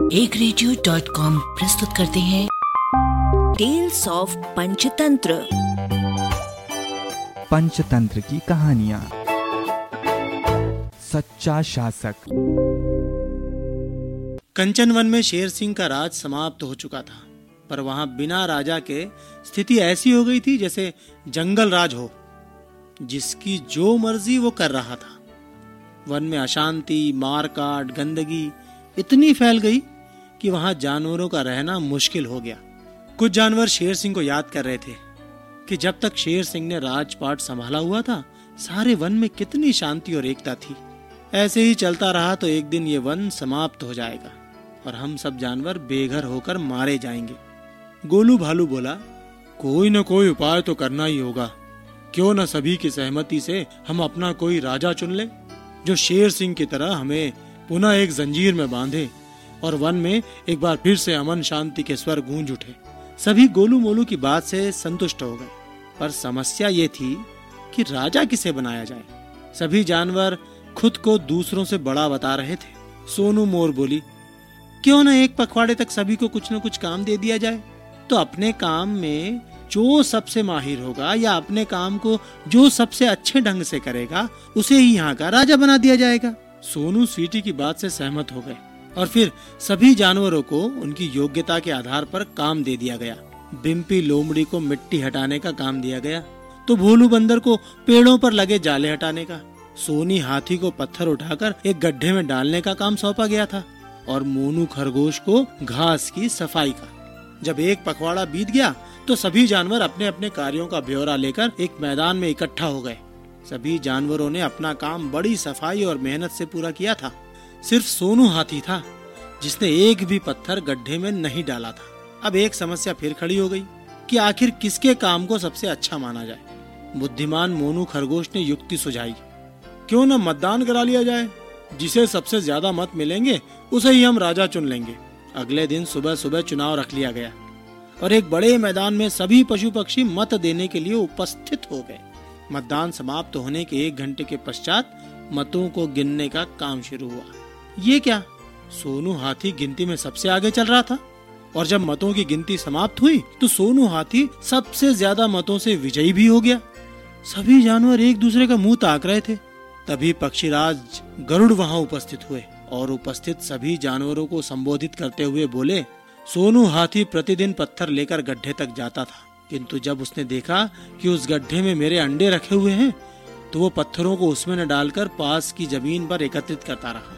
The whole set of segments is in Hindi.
एक रेडियो डॉट कॉम प्रस्तुत करते हैं। टेल्स ऑफ़ पंचतंत्र पंचतंत्र की कहानियाँ। सच्चा शासक। कंचन वन में शेर सिंह का राज समाप्त हो चुका था पर वहाँ बिना राजा के स्थिति ऐसी हो गई थी जैसे जंगल राज हो जिसकी जो मर्ज़ी वो कर रहा था। वन में अशांति मारकाट गंदगी इतनी फैल गई कि वहाँ जानवरों का रहना मुश्किल हो गया। कुछ जानवर शेर सिंह को याद कर रहे थे कि जब तक शेर सिंह ने राजपाट संभाला हुआ था, सारे वन में कितनी शांति और एकता थी। ऐसे ही चलता रहा तो एक दिन ये वन समाप्त हो जाएगा और हम सब जानवर बेघर होकर मारे जाएँगे। गोलू भालू बोला, कोई न कोई उपाय तो करना ही होगा। क्यों न सभी की सहमति से हम अपना कोई राजा चुन ले, जो शेर सिंह की तरह हमें पुनः एक जंजीर में बांधे और वन में एक बार फिर से अमन शांति के स्वर गूंज उठे। सभी गोलू मोलू की बात से संतुष्ट हो गए। पर समस्या ये थी कि राजा किसे बनाया जाए? सभी जानवर खुद को दूसरों से बड़ा बता रहे थे। सोनू मोर बोली, क्यों न एक पखवाड़े तक सभी को कुछ न कुछ काम दे दिया जाए? तो अपने काम में जो सबसे माहिर होगा या अपने काम को जो सबसे अच्छे ढंग से करेगा, उसे ही यहाँ का राजा बना दिया जाएगा। सोनू स्वीटी की बात से सहमत हो गए। और फिर सभी जानवरों को उनकी योग्यता के आधार पर काम दे दिया गया। बिम्पी लोमड़ी को मिट्टी हटाने का काम दिया गया। तो भोलू बंदर को पेड़ों पर लगे जाले हटाने का, सोनी हाथी को पत्थर उठाकर एक गड्ढे में डालने का काम सौंपा गया था, और मोनू खरगोश को घास की सफ़ाई का। जब एक पखवाड़ा बीत गया तो सभी जानवर अपने अपने कार्यों का ब्यौरा लेकर एक मैदान में इकट्ठा हो गए। सभी जानवरों ने अपना काम बड़ी सफ़ाई और मेहनत से पूरा किया था। सिर्फ़ सोनू हाथी था, जिसने एक भी पत्थर गड्ढे में नहीं डाला था। अब एक समस्या फिर खड़ी हो गई कि आखिर किसके काम को सबसे अच्छा माना जाए? बुद्धिमान मोनू खरगोश ने युक्ति सुझाई। क्यों न मतदान करा लिया जाए? जिसे सबसे ज़्यादा मत मिलेंगे, उसे ही हम राजा चुन लेंगे। अगले दिन सुबह सुबह चुनाव रख लिया गया और एक बड़े मैदान में सभी पशु पक्षी मत देने के लिए उपस्थित हो गए। मतदान समाप्त होने के एक घंटे के पश्चात मतों को गिनने का काम शुरू हुआ। ये क्या? सोनू हाथी गिनती में सबसे आगे चल रहा था। और जब मतों की गिनती समाप्त हुई तो सोनू हाथी सबसे ज़्यादा मतों से विजयी भी हो गया। सभी जानवर एक दूसरे का मुँह ताक रहे थे। तभी पक्षीराज गरुड़ वहाँ उपस्थित हुए और उपस्थित सभी जानवरों को संबोधित करते हुए बोले, सोनू हाथी प्रतिदिन पत्थर लेकर गड्ढे तक जाता था। किंतु जब उसने देखा कि उस गड्ढे में मेरे अंडे रखे हुए हैं तो वो पत्थरों को उसमें न डालकर पास की ज़मीन पर एकत्रित करता रहा।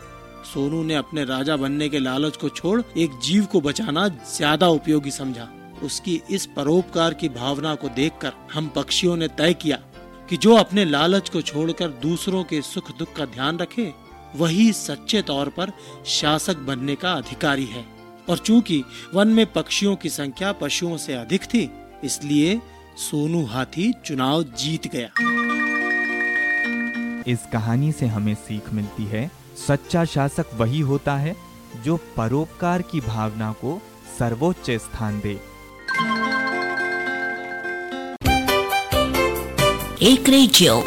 सोनू ने अपने राजा बनने के लालच को छोड़ एक जीव को बचाना ज़्यादा उपयोगी समझा। उसकी इस परोपकार की भावना को देखकर हम पक्षियों ने तय किया कि जो अपने लालच को छोड़कर दूसरों के सुख दुख का ध्यान रखे, वही सच्चे तौर पर शासक बनने का अधिकारी है। और चूँकि वन में पक्षियों की संख्या पशुओं से अधिक थी, इसलिए सोनू हाथी चुनाव जीत गया। इस कहानी से हमें सीख मिलती है सच्चा शासक वही होता है जो परोपकार की भावना को सर्वोच्च स्थान दे एक radio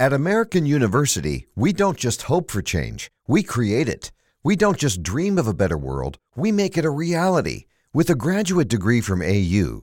At American University, we don't just hope for change, we create it. We don't just dream of a better world, we make it a reality. With a graduate degree from AU,